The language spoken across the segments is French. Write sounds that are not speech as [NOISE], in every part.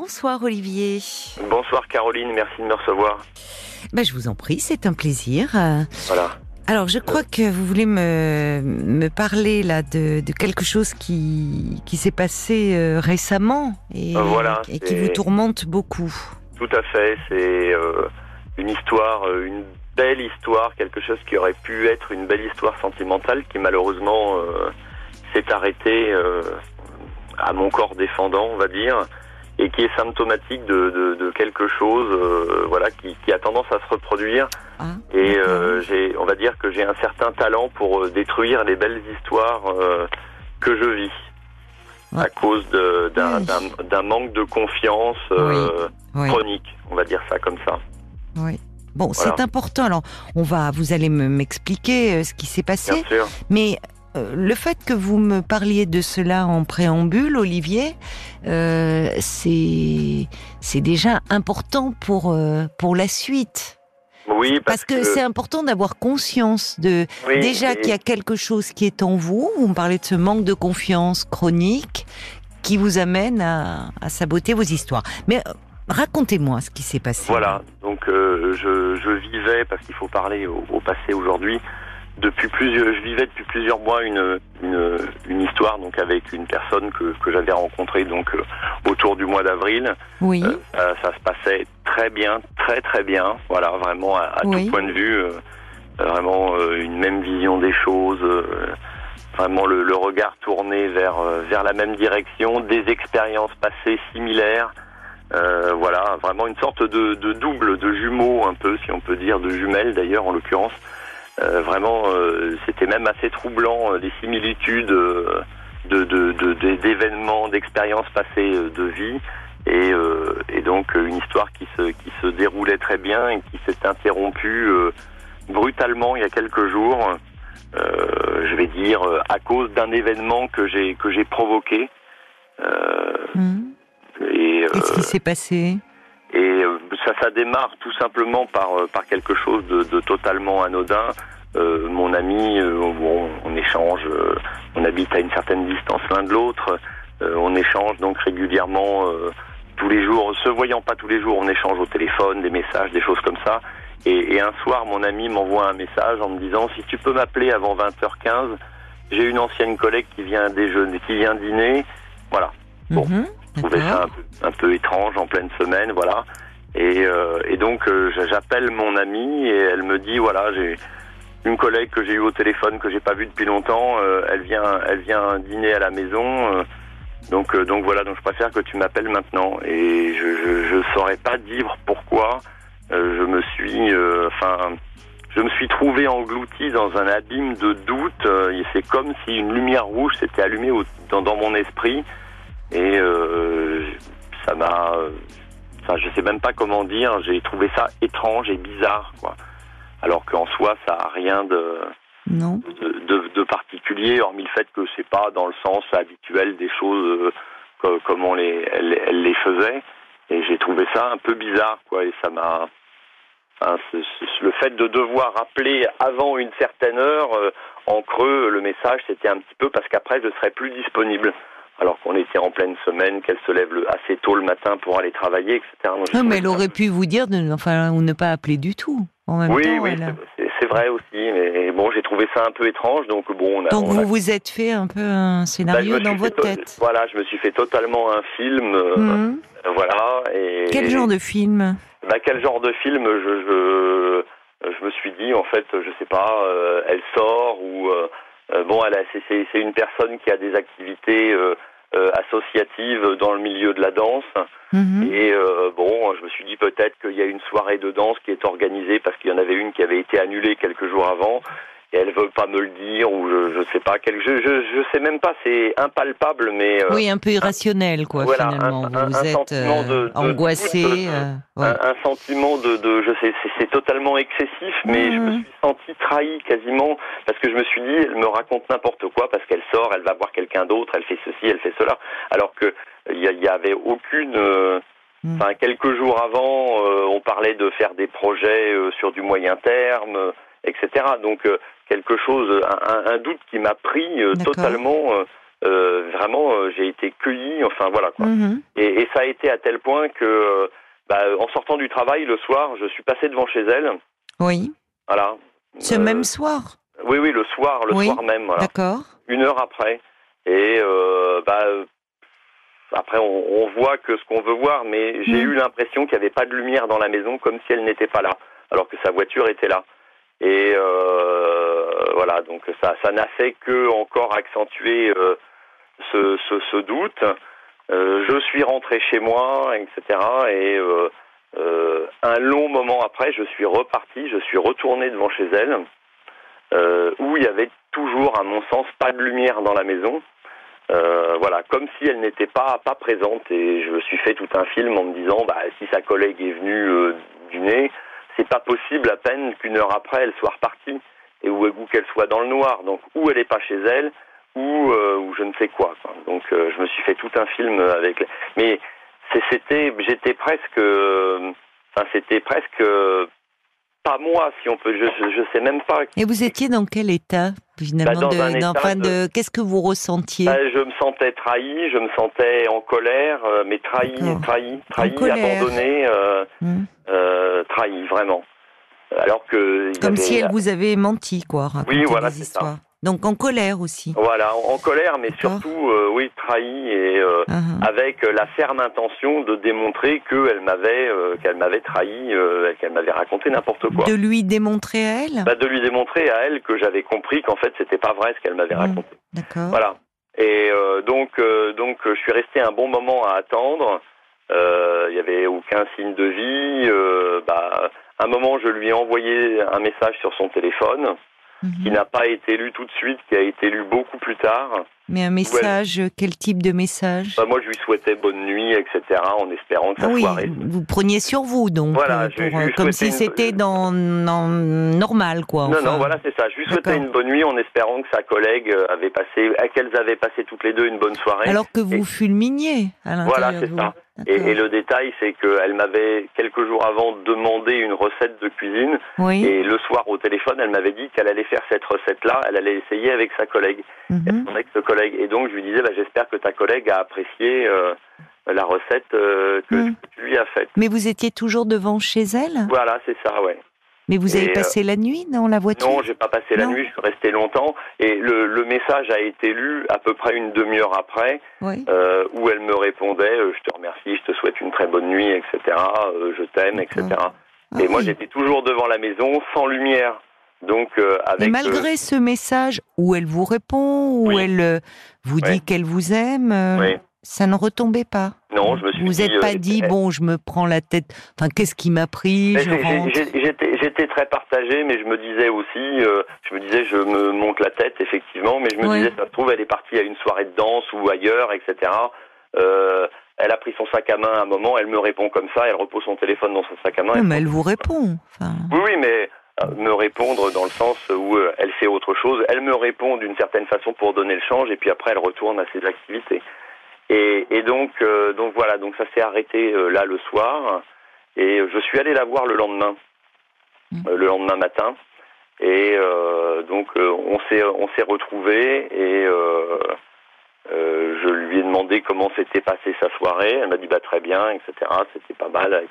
Bonsoir Olivier. Bonsoir Caroline, merci de me recevoir. Ben, je vous en prie, c'est un plaisir. Voilà. Alors, je crois que vous voulez me, me parler là de, de quelque chose qui, qui s'est passé euh, récemment et, Euh, voilà, et qui vous tourmente beaucoup. Tout à fait, c'est euh, une histoire, euh, une belle histoire, quelque chose qui aurait pu être une belle histoire sentimentale qui malheureusement euh, s'est arrêtée euh, à mon corps défendant, on va dire, et qui est symptomatique de, de, de quelque chose, euh, voilà, qui, qui a tendance à se reproduire. Ah, Et euh, j'ai, on va dire que j'ai un certain talent pour euh, détruire les belles histoires euh, que je vis Ouais. à cause d'un, Oui. manque de confiance Oui. chronique, on va dire ça comme ça. Oui. Bon, Voilà. c'est important. Alors, on va, vous allez me- m'expliquer ce qui s'est passé. Bien sûr. Mais le fait que vous me parliez de cela en préambule, Olivier, euh, c'est c'est déjà important pour euh, pour la suite. Oui, Parce que c'est important d'avoir conscience de oui, déjà et- qu'il y a quelque chose qui est en vous. Vous me parlez de ce manque de confiance chronique qui vous amène à, à saboter vos histoires. Mais euh, racontez-moi ce qui s'est passé. Voilà, donc euh, je, je vivais, parce qu'il faut parler au, au passé aujourd'hui, depuis plusieurs, je vivais depuis plusieurs mois une, une, une histoire donc avec une personne que, que j'avais rencontrée donc euh, autour du mois d'avril. Oui. Euh, ça, ça se passait très bien, très très bien. Voilà, vraiment à, à Oui. tout point de vue, euh, vraiment euh, une même vision des choses, euh, vraiment le, le regard tourné vers euh, vers la même direction, des expériences passées similaires. Euh, voilà, vraiment une sorte de, de double, de jumeaux un peu, si on peut dire, de jumelles d'ailleurs en l'occurrence. Euh, vraiment, euh, c'était même assez troublant euh, les similitudes de de- de- de- d'événements, d'expériences passées de vie et, euh, et donc une histoire qui se qui se déroulait très bien et qui s'est interrompue euh, brutalement il y a quelques jours. euh, je vais dire à cause d'un événement que j'ai que j'ai provoqué. Hmm. et Qu'est-ce qui s'est passé? et ça, ça démarre tout simplement par, par quelque chose de, de totalement anodin. Euh, mon ami, euh, on, on échange, euh, on habite à une certaine distance l'un de l'autre, on échange donc régulièrement tous les jours, se voyant pas tous les jours, on échange au téléphone des messages, des choses comme ça. Et, et un soir, mon ami m'envoie un message en me disant si tu peux m'appeler avant 20h15, j'ai une ancienne collègue qui vient déjeuner, qui vient dîner. Voilà. Bon. Mhm, Je trouvais ça un peu, un peu étrange en pleine semaine, voilà. Et, euh, et donc euh, j'a- j'appelle mon amie et elle me dit voilà j'ai une collègue que j'ai eue au téléphone que j'ai pas vue depuis longtemps, euh, elle vient elle vient dîner à la maison, euh, donc euh, donc voilà donc je préfère que tu m'appelles maintenant. Et je, je saurais pas dire pourquoi euh, je me suis euh, enfin je me suis trouvé englouti dans un abîme de doute et c'est comme si une lumière rouge s'était allumée au- dans, dans mon esprit. Et ça m'a enfin je sais même pas comment dire j'ai trouvé ça étrange et bizarre quoi alors qu'en soi ça a rien de Non. de, de, de particulier hormis le fait que c'est pas dans le sens habituel des choses euh, co- comme on les elle, elle les faisait et j'ai trouvé ça un peu bizarre quoi et ça m'a c'est- le fait de devoir appeler avant une certaine heure euh, en creux le message c'était un petit peu parce qu'après je serais plus disponible alors qu'on était en pleine semaine qu'elle se lève le- assez tôt le matin pour aller travailler etc Donc, Non, mais elle aurait pu vous dire de, enfin, ou ne pas appeler du tout. En même oui, temps, oui, elle c'est- vrai aussi, mais bon, j'ai trouvé ça un peu étrange, donc bon, on a. Donc on a- vous vous êtes fait un peu un Bah, scénario dans votre tête. Voilà, je me suis fait totalement un film, euh, Mhm. voilà. Et Quel genre de film? Bah, quel genre de film? Je, je je me suis dit en fait, je sais pas, euh, elle sort ou euh, bon, elle c'est une personne qui a des activités euh, associatives dans le milieu de la danse. Mhm. Et euh, bon, je me suis dit peut-être qu'il y a une soirée de danse qui est organisée parce qu'il y en avait une qui avait été annulée quelques jours avant. Et elle veut pas me le dire ou je je sais pas quel je je je sais même pas c'est impalpable mais euh, Oui, un peu irrationnel, quoi, voilà, finalement. un- un- vous un êtes sentiment de- euh, de angoissé. doute, euh, ouais. un, un sentiment de, de je sais c'est- totalement excessif mais je me Mhm. suis senti trahi quasiment parce que je me suis dit elle me raconte n'importe quoi parce qu'elle sort elle va voir quelqu'un d'autre elle fait ceci elle fait cela alors que il y, avait aucune euh, enfin quelques jours avant euh, on parlait de faire des projets euh, sur du moyen terme euh, etc donc quelque chose un, doute qui m'a pris euh, totalement euh, vraiment, j'ai été cueilli. Enfin voilà quoi. Mhm. Et, et, ça a été à tel point que, bah, en sortant du travail le soir, je suis passé devant chez elle. Oui. Voilà. Ce même soir. Oui, oui, le soir, le Oui, soir même. Voilà. D'accord. Une heure après. Et bah après, on, on, voit que ce qu'on veut voir, mais j'ai Mm. eu l'impression qu'il n'y avait pas de lumière dans la maison, comme si elle n'était pas là, alors que sa voiture était là. Et euh, voilà, donc ça, ça n'a fait que encore accentuer euh, ce, doute. Euh, je suis rentré chez moi, etc. Et un long moment après, je suis reparti, je suis retourné devant chez elle, où il y avait toujours, à mon sens, pas de lumière dans la maison. Voilà, comme si elle n'était pas pas présente et je me suis fait tout un film en me disant bah si sa collègue est venue euh, dîner, c'est pas possible à peine qu'une heure après elle soit repartie et où, où qu'elle soit dans le noir. Donc ou elle est pas chez elle ou euh, ou je ne sais quoi. quoi. Donc euh, je me suis fait tout un film avec mais c'était j'étais presque enfin c'était presque pas moi, si on peut, je, je, je, sais même pas. Et vous étiez dans quel état finalement bah, dans de, un état enfin, de... de qu'est-ce que vous ressentiez? Bah, Je me sentais trahi, je me sentais en colère, euh, mais trahi, trahi, trahi, abandonné, euh, mmh. euh, trahi vraiment. Alors que comme avait... si elle vous avait menti, quoi. Oui, voilà, c'est ça. Donc en colère aussi. Voilà, en, en colère, mais surtout, euh, oui, trahi et euh, uh -huh. avec la ferme intention de démontrer qu'elle m'avait, euh, qu'elle m'avait trahi, euh, qu'elle m'avait raconté n'importe quoi. De lui démontrer à elle? Bah, de lui démontrer à elle que j'avais compris qu'en fait c'était pas vrai ce qu'elle m'avait mmh. raconté. D'accord. Voilà. Et euh, donc, donc, je suis resté un bon moment à attendre. Euh, Il y avait aucun signe de vie. euh, bah, un moment, je lui ai envoyé un message sur son téléphone mmh. qui n'a pas été lu tout de suite, qui a été lu beaucoup plus tard. Mais un message, ouais. quel type de message? Bah, Moi, je lui souhaitais bonne nuit, etc., en espérant que sa oui, soirée. Vous preniez sur vous, donc, voilà, euh, je, pour, je lui comme si une... c'était dans, dans, normal, quoi. Non, enfin. non, voilà, c'est ça. Je lui souhaitais une bonne nuit en espérant que sa collègue avait passé, qu'elles avaient passé toutes les deux une bonne soirée. Alors que vous Et... fulminiez à l'intérieur Voilà, c'est ça. Et, et, le détail, c'est qu'elle m'avait quelques jours avant demandé une recette de cuisine. Oui. Et le soir au téléphone, elle m'avait dit qu'elle allait faire cette recette-là. Elle allait essayer avec sa collègue, mm -hmm. son ex-collègue. Et donc je lui disais, bah, j'espère que ta collègue a apprécié euh, la recette euh, que, Mm. que, tu lui as faite. Mais vous étiez toujours devant chez elle? Voilà, c'est ça, ouais. Mais vous avez Et, passé la nuit dans la voiture? Non, j'ai pas passé la nuit. Je suis resté longtemps. Et le, le message a été lu à peu près une demi-heure après. Oui. euh, où elle me répondait euh, je te remercie, je te souhaite une très bonne nuit, etc. euh, je t'aime, etc. Ah Et moi oui. j'étais toujours devant la maison, sans lumière. Donc euh, avec Et malgré ce message où elle vous répond, où Oui. elle euh, vous dit Oui. qu'elle vous aime, euh, Oui. ça ne retombait pas. non, je me suis Vous n'êtes pas dit eh, bon, je me prends la tête. Enfin, qu'est-ce qui m'a pris mais J'étais très partagé, mais je me disais aussi, euh, je me disais, je me monte la tête, effectivement, mais je me disais, ça se trouve, elle est partie à une soirée de danse ou ailleurs, etc. Euh, elle a pris son sac à main à un moment, elle me répond comme ça, elle repose son téléphone dans son sac à main. Oui, mais elle vous répond. Enfin, Oui, oui, mais me répondre dans le sens où euh, elle fait autre chose. Elle me répond d'une certaine façon pour donner le change, et puis après elle retourne à ses activités. Et, et donc, euh, donc voilà, donc ça s'est arrêté euh, là le soir, et je suis allé la voir le lendemain, Mm. euh, le lendemain matin, et donc on s'est on s'est retrouvés et je lui ai demandé comment s'était passée sa soirée. Elle m'a dit bah très bien, etc. C'était pas mal.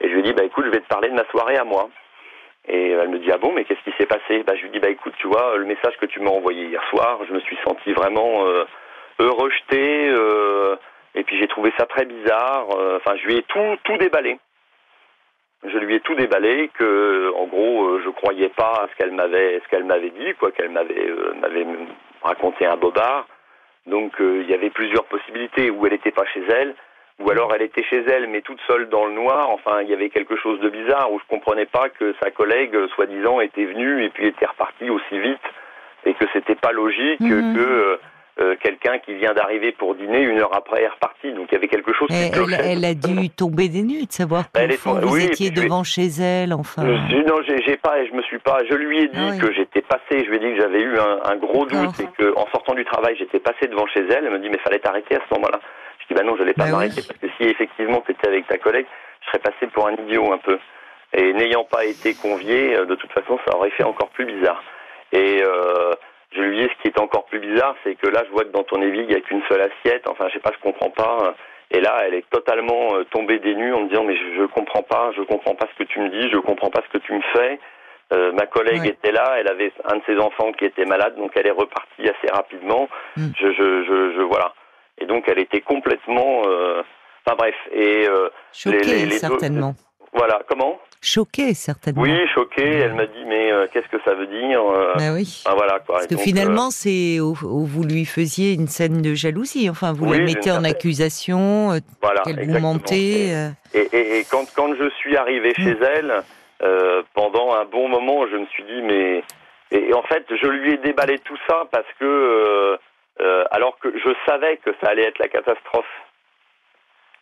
Et je lui ai dit bah écoute, je vais te parler de ma soirée à moi. Et elle me dit ah bon mais qu'est-ce qui s'est passé? Bah je lui dis bah écoute tu vois le message que tu m'as envoyé hier soir, je me suis senti vraiment euh, rejeté euh, et puis j'ai trouvé ça très bizarre. Euh, Enfin je lui ai tout tout déballé. Je lui ai tout déballé que en gros je croyais pas à ce qu'elle m'avait ce qu'elle m'avait dit quoi qu'elle m'avait m'avait raconté un bobard. Donc il y avait plusieurs possibilités où elle n'était pas chez elle, ou alors elle était chez elle mais toute seule dans le noir. Enfin il y avait quelque chose de bizarre où je comprenais pas que sa collègue euh, soi-disant était venue et puis était repartie aussi vite et que c'était pas logique Mhm. que euh, euh, quelqu'un qui vient d'arriver pour dîner une heure après est reparti. Donc il y avait quelque chose qui elle, elle- clochait. elle a dû tomber des nues de savoir que Elle vous oui, étiez je- devant chez elle. Enfin, si, non, j'ai pas, je me suis pas. Je lui ai dit Ah oui. que j'étais passé. Je lui ai dit que j'avais eu un, un gros doute et que, en sortant du travail, j'étais passé devant chez elle. Elle me dit mais fallait t'arrêter à ce moment-là. Je dis bah non, je l'ai pas Bah m'arrêter oui. parce que si effectivement tu étais avec ta collègue, je serais passé pour un idiot un peu. Et n'ayant pas été convié, euh, de toute façon, ça aurait fait encore plus bizarre. Et euh, je lui dis ce qui est encore plus bizarre, c'est que là, je vois que dans ton évier, il n'y a qu'une seule assiette. Enfin, je sais pas, je comprends pas. Et là, elle est totalement euh, tombée des nues en me disant mais je, je comprends pas, je comprends pas ce que tu me dis, je comprends pas ce que tu me fais. Euh, ma collègue Ouais. était là, elle avait un de ses enfants qui était malade, donc elle est repartie assez rapidement. Mm. Je, je, je, je- voilà. Et donc elle était complètement. euh, Enfin bref. Et euh, Choquée, les- les deux- certainement. voilà. Comment? Choquée, certainement. Oui, choquée. Elle m'a dit mais euh, qu'est-ce que ça veut dire euh, Bah oui. ah, voilà quoi. Parce Et que donc, finalement, c'est où, vous lui faisiez une scène de jalousie. Enfin, vous Oui, la mettez en certaine- accusation, voilà, qu'elle vous euh. Et, et, et quand, quand je suis arrivé chez elle, pendant un bon moment, je me suis dit, mais. Et en fait, je lui ai déballé tout ça parce que. Euh, alors que je savais que ça allait être la catastrophe.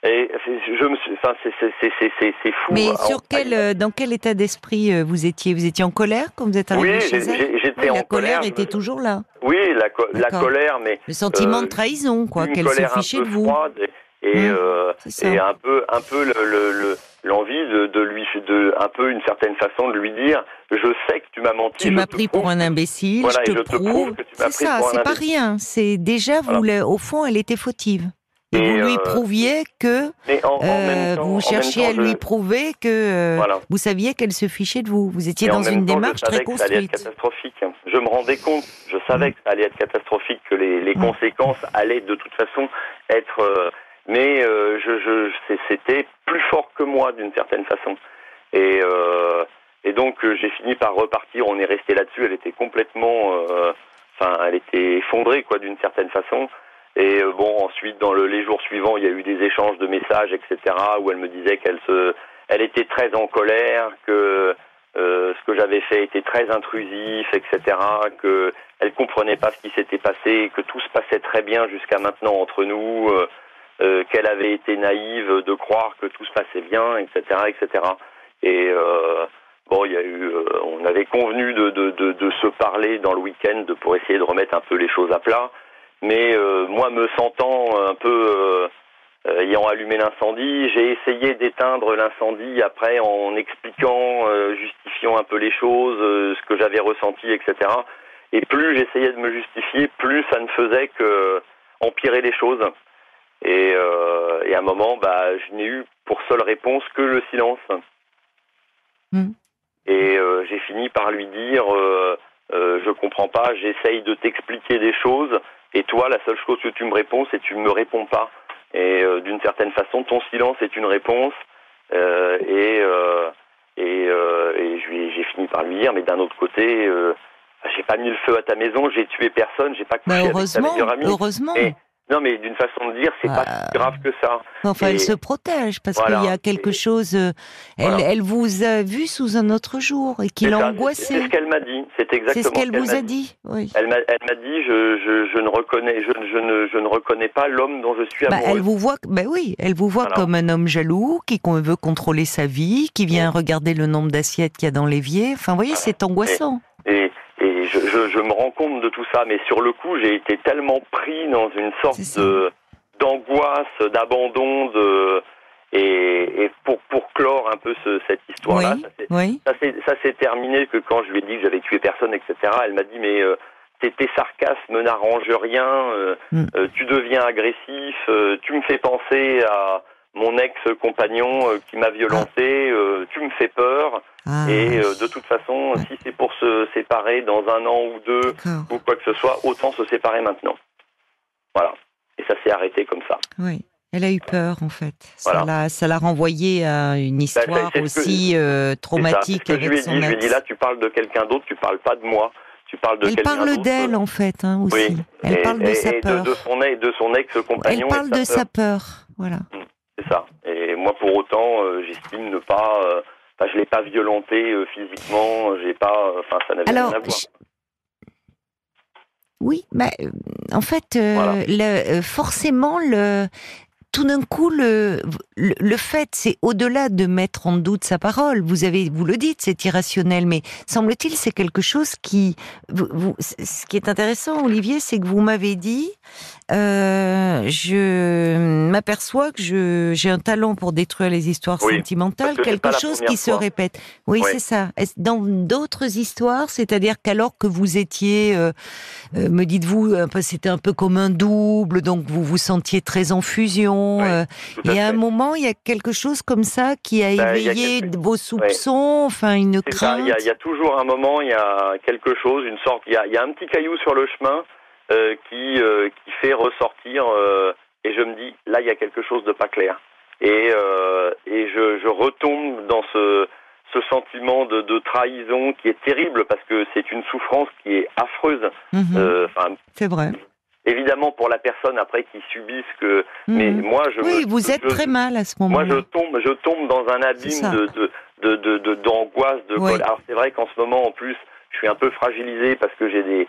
Et je me suis. Enfin, c'est- c'est- c'est c'est- c'est- c'est fou. Mais hein. sur quel, euh, dans quel état d'esprit euh, vous étiez? Vous étiez en colère quand vous êtes arrivé Oui, chez elle? j'étais en La colère était me- toujours là. Oui, la, co- la colère, mais. Le sentiment Euh, de trahison, quoi, qu'elle se un fichait peu de vous. froide et, euh, ça. et un peu un peu le- le- le- l'envie de, de lui de un peu une certaine façon de lui dire je sais que tu m'as menti Tu m'as pris prouve pour un imbécile, Voilà, je te je te prouve prouve. que tu m'as C'est pris ça, pour un c'est pas rien. C'est déjà, vous, Voilà. le- au fond, elle était fautive. Et, Et, vous lui euh, prouviez que mais en, en euh, temps, vous cherchiez temps, à lui prouver que euh, voilà. vous saviez qu'elle se fichait de vous. Vous étiez Et dans une temps, démarche très que ça allait être construite. catastrophique. Je me rendais compte, je savais que ça allait être catastrophique, que les, les Mm. conséquences allaient de toute façon être. Mais euh, je, je, c'était plus fort que moi d'une certaine façon. Et, euh, et donc euh, j'ai fini par repartir. On est resté là-dessus. Elle était complètement, euh, enfin, elle était effondrée quoi d'une certaine façon. Et euh, bon, ensuite dans le, les jours suivants, il y a eu des échanges de messages, etc., où elle me disait qu'elle se, elle était très en colère, que euh, ce que j'avais fait était très intrusif, etc., que elle comprenait pas ce qui s'était passé, que tout se passait très bien jusqu'à maintenant entre nous, euh, euh, qu'elle avait été naïve de croire que tout se passait bien, etc., etc. Et euh, bon, il y a eu, euh, on avait convenu de, se parler dans le week-end pour essayer de remettre un peu les choses à plat. Mais moi, me sentant un peu ayant allumé l'incendie, j'ai essayé d'éteindre l'incendie après en expliquant, justifiant un peu les choses, ce que j'avais ressenti, etc. Et plus j'essayais de me justifier, plus ça ne faisait que empirer les choses. Et, euh, et à un moment, bah, je n'ai eu pour seule réponse que le silence. Mm. Et euh, j'ai fini par lui dire, euh, euh, je comprends pas, j'essaye de t'expliquer des choses, et toi, la seule chose que tu me réponds, c'est que tu ne me réponds pas. Et euh, d'une certaine façon, ton silence est une réponse. Euh, et euh, et, euh, et j'ai fini par lui dire, mais d'un autre côté, euh, j'ai pas mis le feu à ta maison, j'ai tué personne, j'ai pas couché Bah, avec ta heureusement, meilleure amie. heureusement. Et- Non, mais d'une façon de dire, c'est pas si grave que ça. Enfin, et- elle se protège parce Voilà. qu'il y a quelque Et- chose. euh, elle, Voilà. elle vous a vu sous un autre jour et qu'il C'est a ça, c'est- angoissé. C'est ce qu'elle m'a dit. C'est C'est exactement ce qu'elle vous a dit. Oui. Elle m'a, dit, je, je, je ne reconnais, je, je ne, je ne reconnais pas l'homme dont je suis Bah, amoureux. elle vous voit, bah oui, elle vous voit comme un homme jaloux qui veut contrôler sa vie, qui vient regarder le nombre d'assiettes qu'il y a dans l'évier. Enfin, vous voyez, c'est angoissant. Et je, je, je me rends compte de tout ça, mais sur le coup, j'ai été tellement pris dans une sorte de d'angoisse, d'abandon, de et, et pour pour clore un peu ce, cette histoire-là, Oui. ça s'est- Oui. terminé que quand je lui ai dit que j'avais tué personne, etc. Elle m'a dit mais euh, tes, sarcasmes n'arrangent rien, euh, Mm. euh, tu deviens agressif, tu me fais penser à mon ex-compagnon qui m'a violenté, euh, tu me fais peur. Ah, Et euh, de toute façon, Ouais. si c'est pour se séparer dans un an ou deux ou quoi que ce soit, autant se séparer maintenant. Voilà. Et ça s'est arrêté comme ça. Oui. Elle a eu peur, en fait. Ça Voilà. l'a, ça l'a renvoyé à une histoire que- aussi C'est ça. traumatique C'est ce que je lui avec ai son dit. Je lui ai ex. dit là, tu parles de quelqu'un d'autre, tu parles pas de moi. Tu parles de Elle quelqu'un parle d'autre. d'elle, en fait, hein, aussi. Oui. Elle et, parle de sa et peur. De, de son, ex- de son Elle ex-compagnon. parle de sa sa peur. peur. Voilà. C'est ça. Et moi, pour autant, euh, j'estime ne pas. euh, Enfin, je l'ai pas violenté euh, physiquement. J'ai pas. Enfin, ça n'avait rien à voir. je- oui, bah, euh, en fait, euh, Voilà. le- euh, forcément, le, tout d'un coup, le, le, fait, c'est au-delà de mettre en doute sa parole. Vous avez, vous le dites, c'est irrationnel, mais semble-t-il, c'est quelque chose qui, vous, ce qui est intéressant, Olivier, c'est que vous m'avez dit, euh, je m'aperçois que je, j'ai un talent pour détruire les histoires sentimentales, quelque chose qui se répète. Oui, c'est ça. Dans d'autres histoires, c'est-à-dire qu'alors que vous étiez, euh, euh, me dites-vous, c'était un peu comme un double, donc vous vous sentiez très en fusion. Euh, et à un moment, il y a quelque chose comme ça qui a bah, éveillé vos soupçons, enfin une crainte. Il y, a toujours un moment, il y a quelque chose, une sorte, il y a, y a un petit caillou sur le chemin euh, qui, euh, qui fait ressortir, euh, et je me dis, là, il y a quelque chose de pas clair. Et, et je, je retombe dans ce, ce sentiment de, de, trahison qui est terrible parce que c'est une souffrance qui est affreuse. Mhm. c'est vrai. Évidemment pour la personne après qui subit ce que, mhm. mais moi je. Oui, vous êtes très mal à ce moment-là. Moi je tombe, je tombe dans un abîme de, de, de, d'angoisse, de, Alors c'est vrai qu'en ce moment en plus, je suis un peu fragilisé parce que j'ai des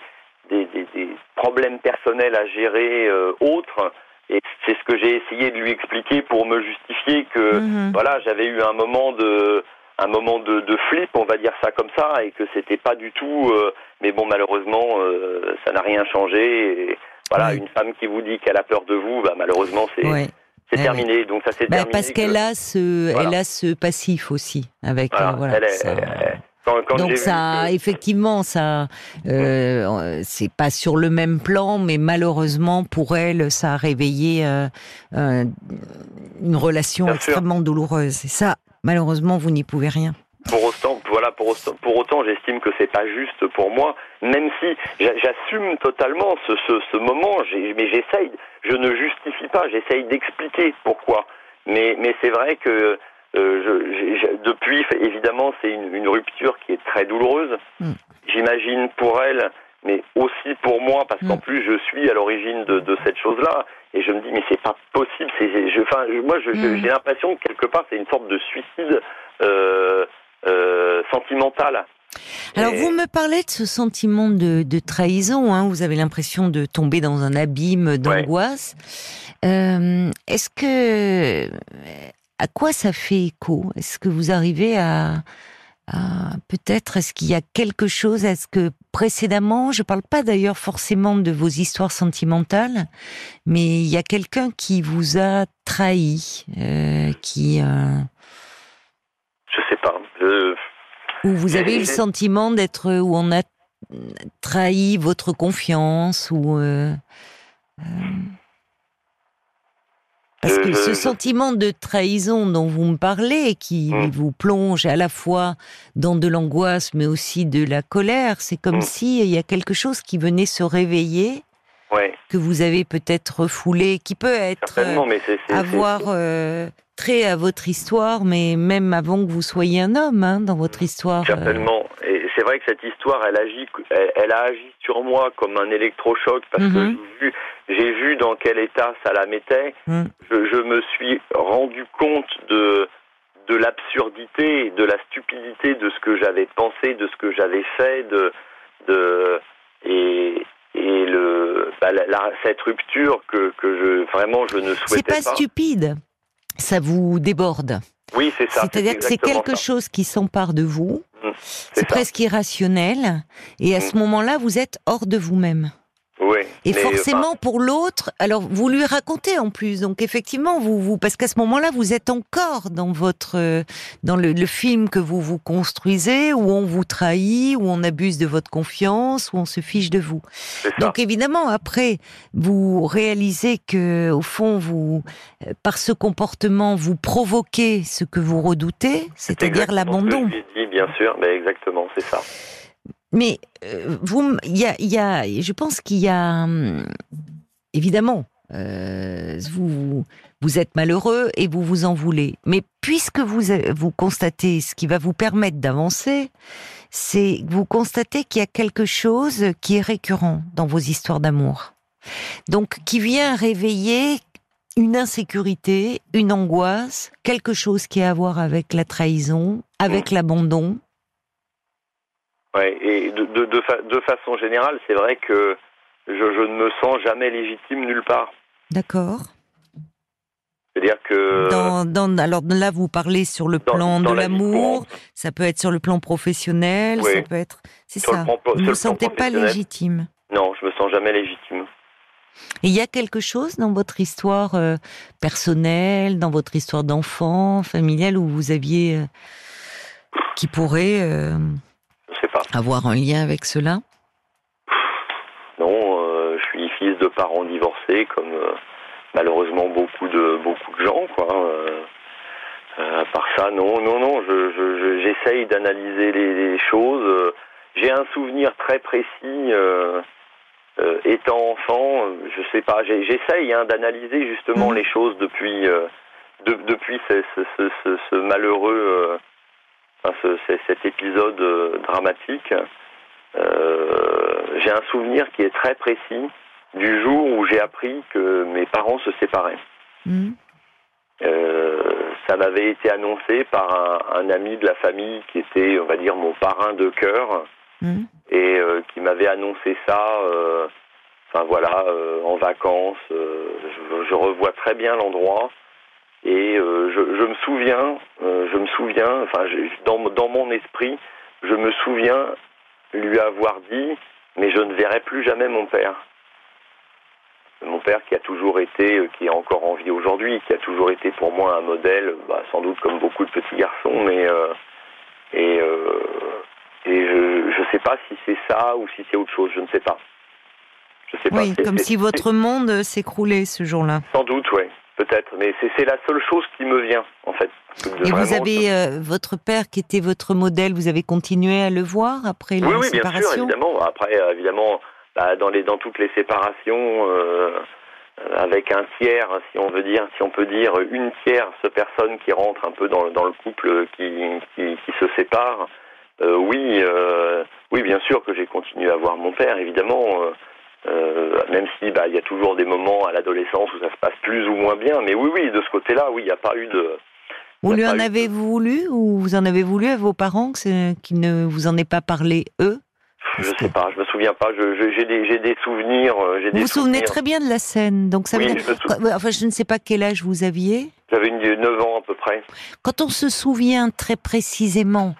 des, des, problèmes personnels à gérer euh, autres. Et c'est ce que j'ai essayé de lui expliquer pour me justifier que mhm. voilà, j'avais eu un moment de un moment de, de, flip, on va dire ça comme ça, et que c'était pas du tout. Euh, mais bon, malheureusement, euh, ça n'a rien changé. Et voilà, une femme qui vous dit qu'elle a peur de vous, bah, malheureusement, c'est c'est eh terminé. Donc ça s'est bah, terminé. Parce qu'elle a ce, elle a ce passif aussi avec. Voilà, donc ça, effectivement, ça, euh, c'est pas sur le même plan, mais malheureusement pour elle, ça a réveillé euh, une relation extrêmement douloureuse. Et ça, malheureusement, vous n'y pouvez rien. Pour autant, pour, pour autant, j'estime que c'est pas juste pour moi, même si j'assume totalement ce, ce, ce moment, mais j'essaye, je ne justifie pas, j'essaye d'expliquer pourquoi. Mais, mais c'est vrai que euh, je, depuis, évidemment, c'est une, une, rupture qui est très douloureuse. Mm. J'imagine pour elle, mais aussi pour moi, parce qu'en mm. plus je suis à l'origine de, de, cette chose-là, et je me dis mais c'est pas possible. C'est, je, enfin, moi, je, mm. j'ai l'impression que quelque part c'est une sorte de suicide euh, euh, sentimental. Alors vous me parlez de ce sentiment de, de trahison, hein, vous avez l'impression de tomber dans un abîme d'angoisse. Euh, est-ce que à quoi ça fait écho? Est-ce que vous arrivez à, peut-être est-ce qu'il y a quelque chose? Est-ce que précédemment, je ne parle pas d'ailleurs forcément de vos histoires sentimentales, mais il y a quelqu'un qui vous a trahi, euh, qui euh... je sais pas. Ou vous avez eu le sentiment d'être où on a trahi votre confiance ou euh, euh, parce que ce sentiment de trahison dont vous me parlez, qui mm. vous plonge à la fois dans de l'angoisse, mais aussi de la colère, c'est comme mm. s'il y a quelque chose qui venait se réveiller, que vous avez peut-être refoulé, qui peut être euh, avoir euh, trait à votre histoire, mais même avant que vous soyez un homme hein, dans votre histoire. Euh. Certainement. Et c'est vrai que cette histoire, elle agit, elle, a agi sur moi comme un électrochoc parce que mm-hmm. j'ai vu dans quel état ça la mettait. Hmm. Je, me suis rendu compte de de l'absurdité, de la stupidité de ce que j'avais pensé, de ce que j'avais fait, de de et et le bah, cette rupture que que je vraiment je ne souhaitais pas. C'est pas stupide, ça vous déborde. Oui, c'est ça. C'est-à-dire que c'est quelque chose qui s'empare de vous. Hmm. c'est presque irrationnel. Et à ce hmm. moment-là, vous êtes hors de vous-même. Et forcément pour l'autre, alors vous lui racontez en plus, donc effectivement vous, vous parce qu'à ce moment-là vous êtes encore dans votre dans le, film que vous vous construisez où on vous trahit, où on abuse de votre confiance, où on se fiche de vous. Donc évidemment après vous réalisez que au fond vous par ce comportement vous provoquez ce que vous redoutez, c'est-à-dire l'abandon. Bien sûr, mais exactement, c'est ça. Mais euh, vous, y a, je pense qu'il y a hum, évidemment, euh, vous, vous êtes malheureux et vous vous en voulez. Mais puisque vous, vous constatez ce qui va vous permettre d'avancer, c'est vous constatez qu'il y a quelque chose qui est récurrent dans vos histoires d'amour. Donc, qui vient réveiller une insécurité, une angoisse, quelque chose qui a à voir avec la trahison, avec l'abandon, Ouais, et de, de, de, façon générale, c'est vrai que je, je, ne me sens jamais légitime nulle part. D'accord. C'est-à-dire que dans, dans, alors là, vous parlez sur le plan de l'amour, ça peut être sur le plan professionnel, ça peut être, c'est ça. vous ne vous sentez pas légitime? Non, je me sens jamais légitime. Et il y a quelque chose dans votre histoire euh, personnelle, dans votre histoire d'enfant, familiale, où vous aviez, euh, qui pourrait euh, avoir un lien avec cela? Non, je suis fils de parents divorcés, comme malheureusement beaucoup de beaucoup de gens, quoi. à part ça, non, non, non. Je, j'essaye d'analyser les, choses. J'ai un souvenir très précis euh, étant enfant, euh, je sais pas, j'essaye hein, d'analyser justement mm. les choses depuis euh, depuis ce, ce, ce, ce malheureux, enfin, cet épisode dramatique. j'ai un souvenir qui est très précis du jour où j'ai appris que mes parents se séparaient. Mm. ça m'avait été annoncé par un, un, ami de la famille qui était, on va dire, mon parrain de cœur, Mm. et euh, qui m'avait annoncé ça. Euh, enfin voilà, euh, en vacances. Je, je, revois très bien l'endroit. Et je, je, me souviens, je me souviens, enfin, dans, dans mon esprit, je me souviens lui avoir dit, mais je ne verrai plus jamais mon père. Mon père qui a toujours été, qui est encore en vie aujourd'hui, qui a toujours été pour moi un modèle, bah, sans doute comme beaucoup de petits garçons, mais et et je ne sais pas si c'est ça ou si c'est autre chose, je ne sais pas. Je sais oui, comme si votre monde s'écroulait ce jour-là. Sans doute, oui, peut-être. Mais c'est la seule chose qui me vient, en fait. Et vous avez euh, votre père qui était votre modèle, vous avez continué à le voir après la oui, oui, séparation bien sûr, évidemment. Après, euh, évidemment, bah, dans, les, dans toutes les séparations, euh, avec un tiers, si on veut dire, si on peut dire, une tierce personne qui rentre un peu dans, dans le couple qui, qui, qui se sépare, euh, oui, oui, bien sûr que j'ai continué à voir mon père, évidemment. Euh, même si bah il y a toujours des moments à l'adolescence où ça se passe plus ou moins bien, mais oui, oui, de ce côté-là, oui, il n'y a pas eu de. Vous lui en avez voulu ou vous en avez voulu à vos parents qu'ils ne vous en aient pas parlé eux? Je sais pas, je me souviens pas. J'ai des, des, souvenirs. Vous vous souvenez très bien de la scène, donc ça oui, veut dire... Enfin, je ne sais pas quel âge vous aviez. J'avais 9 ans à peu près. Quand on se souvient très précisément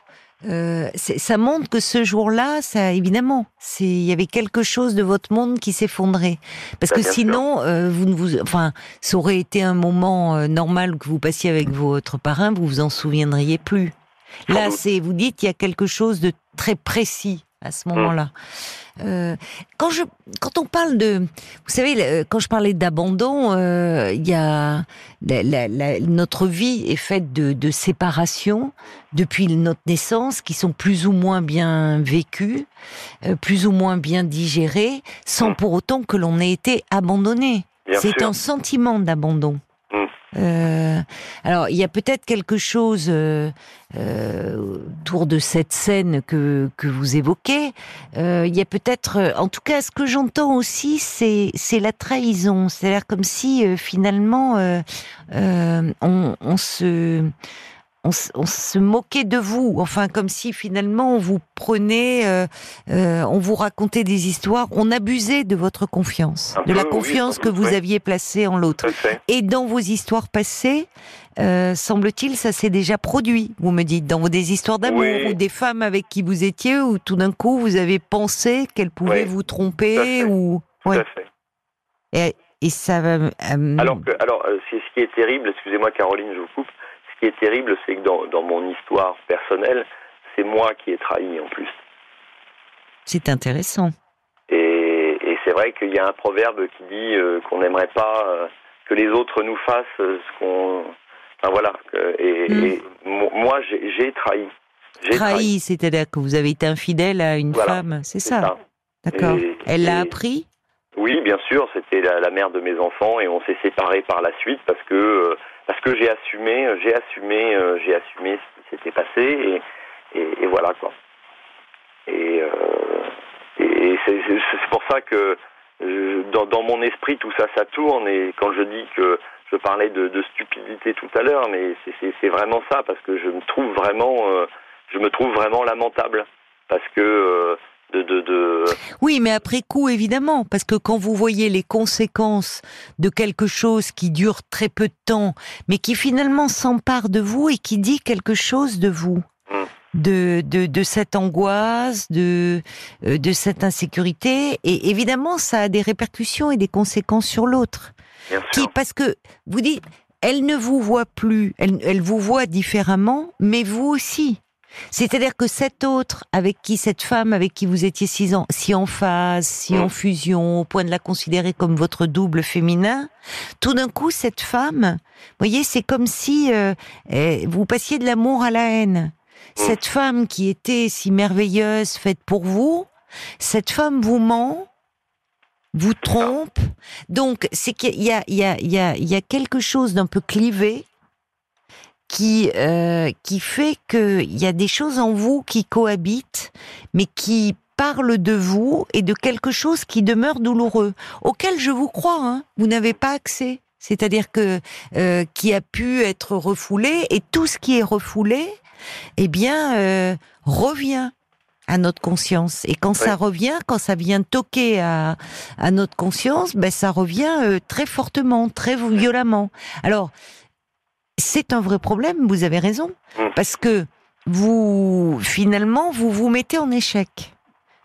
euh, ça montre que ce jour-là, ça évidemment, c'est il y avait quelque chose de votre monde qui s'effondrait. Parce bah, que sinon, euh, vous ne vous, enfin, ça aurait été un moment euh, normal que vous passiez avec votre parrain, vous vous en souviendriez plus. Là, c'est vous dites il y a quelque chose de très précis à ce moment-là. Euh, quand je, quand on parle de, vous savez, quand je parlais d'abandon, euh, il y a notre vie est faite de, de séparation depuis notre naissance, qui sont plus ou moins bien vécues, euh, plus ou moins bien digérées, sans mmh. pour autant que l'on ait été abandonné. C'est un sentiment d'abandon. Euh, alors, il y a peut-être quelque chose euh, euh, autour de cette scène que, que vous évoquez. Euh, il y a peut-être, en tout cas, ce que j'entends aussi, c'est c'est la trahison. C'est-à-dire comme si euh, finalement on, on se on, se moquait de vous, enfin comme si finalement on vous prenait, euh, euh, on vous racontait des histoires, on abusait de votre confiance, de la confiance que vous aviez placée en l'autre. Et dans vos histoires passées, euh, semble-t-il, ça s'est déjà produit. Vous me dites dans des histoires d'amour ou des femmes avec qui vous étiez, où tout d'un coup vous avez pensé qu'elles pouvaient vous tromper ou. Et, et ça va. alors, que, alors, ce qui est terrible, excusez-moi Caroline, je vous coupe qui est terrible, c'est que dans, mon histoire personnelle, c'est moi qui ai trahi en plus. C'est intéressant. Et, c'est vrai qu'il y a un proverbe qui dit euh, qu'on n'aimerait pas euh, que les autres nous fassent ce qu'on. Enfin voilà. Et, hmm. moi, j'ai trahi. Trahi, c'est-à-dire que vous avez été infidèle à une femme, c'est ça, D'accord. Elle l'a appris Oui, bien sûr. C'était la, mère de mes enfants et on s'est séparés par la suite parce que euh, parce que j'ai assumé, euh, j'ai assumé, euh, j'ai assumé ce qui s'était passé et, voilà quoi. Et, euh, c'est pour ça que dans, dans, mon esprit tout ça ça tourne et quand je dis que je parlais de, de stupidité tout à l'heure, mais c'est vraiment ça parce que je me trouve vraiment, je me trouve vraiment lamentable parce que de, de, de... Oui, mais après coup, évidemment, parce que quand vous voyez les conséquences de quelque chose qui dure très peu de temps, mais qui finalement s'empare de vous et qui dit quelque chose de vous, Mm. de, de, de cette angoisse, de, euh, de cette insécurité, et évidemment, ça a des répercussions et des conséquences sur l'autre. Qui, parce que vous dites, elle ne vous voit plus, elle, elle vous voit différemment, mais vous aussi. C'est-à-dire que cet autre, avec qui cette femme, avec qui vous étiez si en, si en phase, si en fusion, au point de la considérer comme votre double féminin, tout d'un coup, cette femme, voyez, c'est comme si euh, eh, vous passiez de l'amour à la haine. Cette femme qui était si merveilleuse, faite pour vous, cette femme vous ment, vous trompe. Donc, c'est qu'il y a, il y, a, il y, a, il y a quelque chose d'un peu clivé qui, euh, qui fait qu'il y a des choses en vous qui cohabitent, mais qui parlent de vous et de quelque chose qui demeure douloureux, auquel je vous crois, hein, vous n'avez pas accès. C'est-à-dire que euh, qui a pu être refoulé et tout ce qui est refoulé, eh bien, euh, revient à notre conscience. Et quand ça revient, quand ça vient toquer à, à notre conscience, ben ça revient euh, très fortement, très violemment. Alors, c'est un vrai problème, vous avez raison, Mm. parce que vous, finalement, vous vous mettez en échec.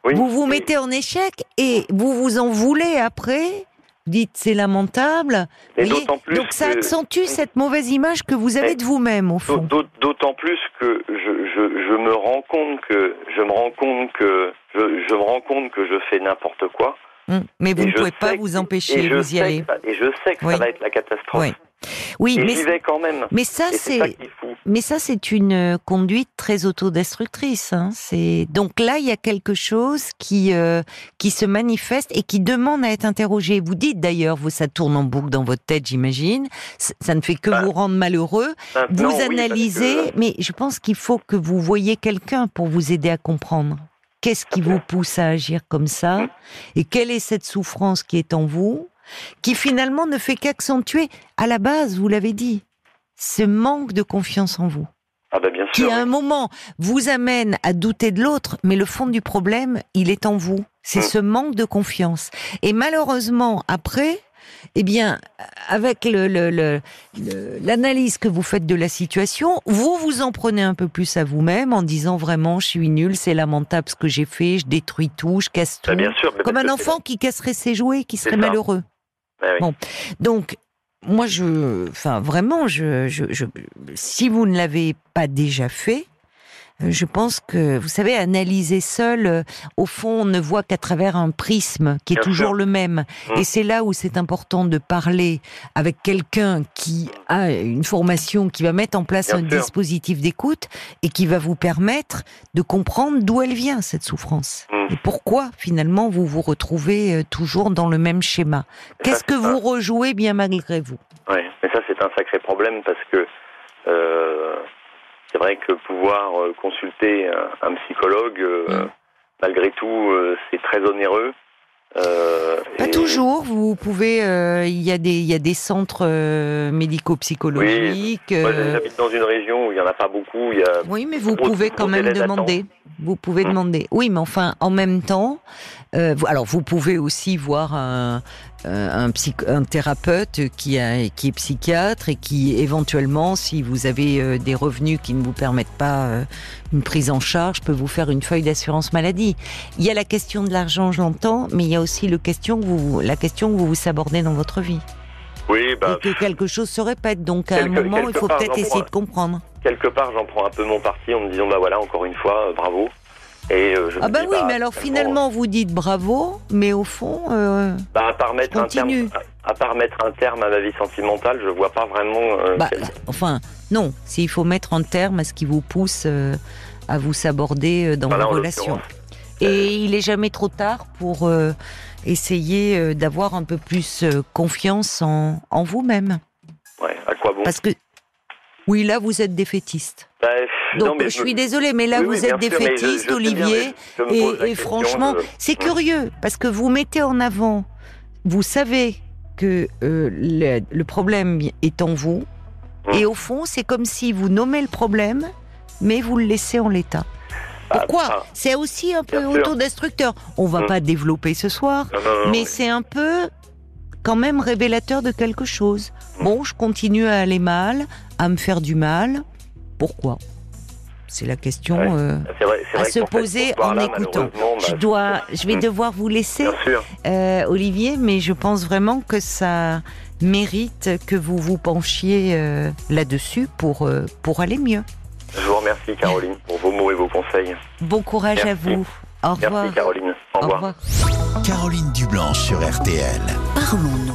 Oui. Vous vous Oui. mettez en échec et vous vous en voulez après. Vous dites c'est lamentable. Et Vous voyez d'autant plus Donc ça que- accentue cette mauvaise image que vous avez Mais- de vous-même au fond. d'aut- D'autant plus que je, je, je me rends compte que je me rends compte que je, je me rends compte que je fais n'importe quoi. Mm. Mais vous Et ne pouvez pas vous empêcher, vous y ça- et je sais que Oui. ça va être la catastrophe. Oui. Et mais, j'y vais quand même. mais ça c'est mais ça une euh, conduite très autodestructrice. Hein. C'est donc là il y a quelque chose qui euh, qui se manifeste et qui demande à être interrogé. Vous dites d'ailleurs, vous ça tourne en boucle dans votre tête, j'imagine. Ça ne fait que Bah, vous rendre malheureux. Maintenant, Vous oui, analysez, que- mais je pense qu'il faut que vous voyez quelqu'un pour vous aider à comprendre. Qu'est-ce qui vous pousse à agir comme ça? Mm. Et quelle est cette souffrance qui est en vous? Qui finalement ne fait qu'accentuer, à la base, vous l'avez dit, ce manque de confiance en vous, Ah bah bien qui sûr. à un moment vous amène à douter de l'autre, mais le fond du problème, il est en vous. C'est Mm. ce manque de confiance. Et malheureusement, après, eh bien, avec le- le- le- le- l'analyse que vous faites de la situation, vous vous en prenez un peu plus à vous-même en disant vraiment, je suis nul, c'est lamentable ce que j'ai fait, je détruis tout, je casse tout. Bah, bien sûr. mais Comme un enfant qui casserait ses jouets, qui serait malheureux. Oui. Bon. Donc, moi, je, enfin, vraiment, je, je, je- si vous ne l'avez pas déjà fait, je pense que, vous savez, analyser seul, euh, au fond, on ne voit qu'à travers un prisme qui est Bien toujours sûr. le même. Mm. Et c'est là où c'est important de parler avec quelqu'un qui a une formation, qui va mettre en place Bien un sûr. dispositif d'écoute et qui va vous permettre de comprendre d'où elle vient, cette souffrance. Mm. Et pourquoi, finalement, vous vous retrouvez euh, toujours dans le même schéma. Qu'est-ce que vous rejouez bien malgré vous? Ouais, mais ça c'est un sacré problème parce que euh, c'est vrai que pouvoir euh, consulter un, un psychologue, euh, Mm. malgré tout, euh, c'est très onéreux. Euh, Pas et- toujours. Vous pouvez. euh, Il y a des il y a des centres euh, médico-psychologiques. Moi, euh, j'habite dans une région où il n'y en a pas beaucoup. Y a... oui, mais vous pouvez quand même demander. Vous pouvez Mm. demander. Oui, mais enfin, en même temps, euh, vous- alors vous pouvez aussi voir un euh, un, psych- un thérapeute qui a qui est psychiatre et qui éventuellement, si vous avez euh, des revenus qui ne vous permettent pas euh, une prise en charge, peut vous faire une feuille d'assurance maladie. Il y a la question de l'argent, je l'entends, mais il y a aussi le question que vous, la question que vous vous sabordez dans votre vie. Oui, bah, et que quelque chose se répète. Donc à un moment, il faut peut-être essayer de comprendre. quelque part, j'en prends un peu mon parti en me disant, bah voilà, encore une fois, euh, bravo. Et euh, je Ah bah dis, oui, mais alors finalement, vous dites bravo, mais au fond, euh, bah, à part mettre un continue. terme, à, à part mettre un terme à ma vie sentimentale, je vois pas vraiment. euh, bah, quel- enfin, non, s'il faut mettre un terme à ce qui vous pousse euh, à vous saborder dans Voilà, vos relations. Et il est jamais trop tard pour euh, essayer euh, d'avoir un peu plus euh, confiance en, en vous-même. Ouais, à quoi bon? Parce que, oui, là, vous êtes défaitiste. Bah, Donc, non, mais je suis désolée, mais là, Oui, vous oui, êtes je- défaitiste, je sais bien, Olivier. Et, franchement, c'est curieux parce que vous mettez en avant, vous savez que euh, le, le problème est en vous, Mm. et au fond, c'est comme si vous nommez le problème, mais vous le laissez en l'état. Pourquoi ah, C'est aussi un peu autodestructeur. On va Mm. pas développer ce soir, non, non, non, mais oui. c'est un peu quand même révélateur de quelque chose. Mm. Bon, je continue à aller mal, à me faire du mal. Pourquoi? C'est la question Ouais. euh, vrai, à se fait, poser en écoutant. bah, Je dois, [LAUGHS] je vais Mm. devoir vous laisser, euh, Olivier, mais je pense vraiment que ça mérite que vous vous penchiez euh, là-dessus pour euh, pour aller mieux. Je vous remercie, Caroline, pour vos mots et vos conseils. Bon courage à vous. Au revoir. Merci, Caroline. Au Au revoir. revoir. Caroline Dublanche sur RTL. Parlons-nous.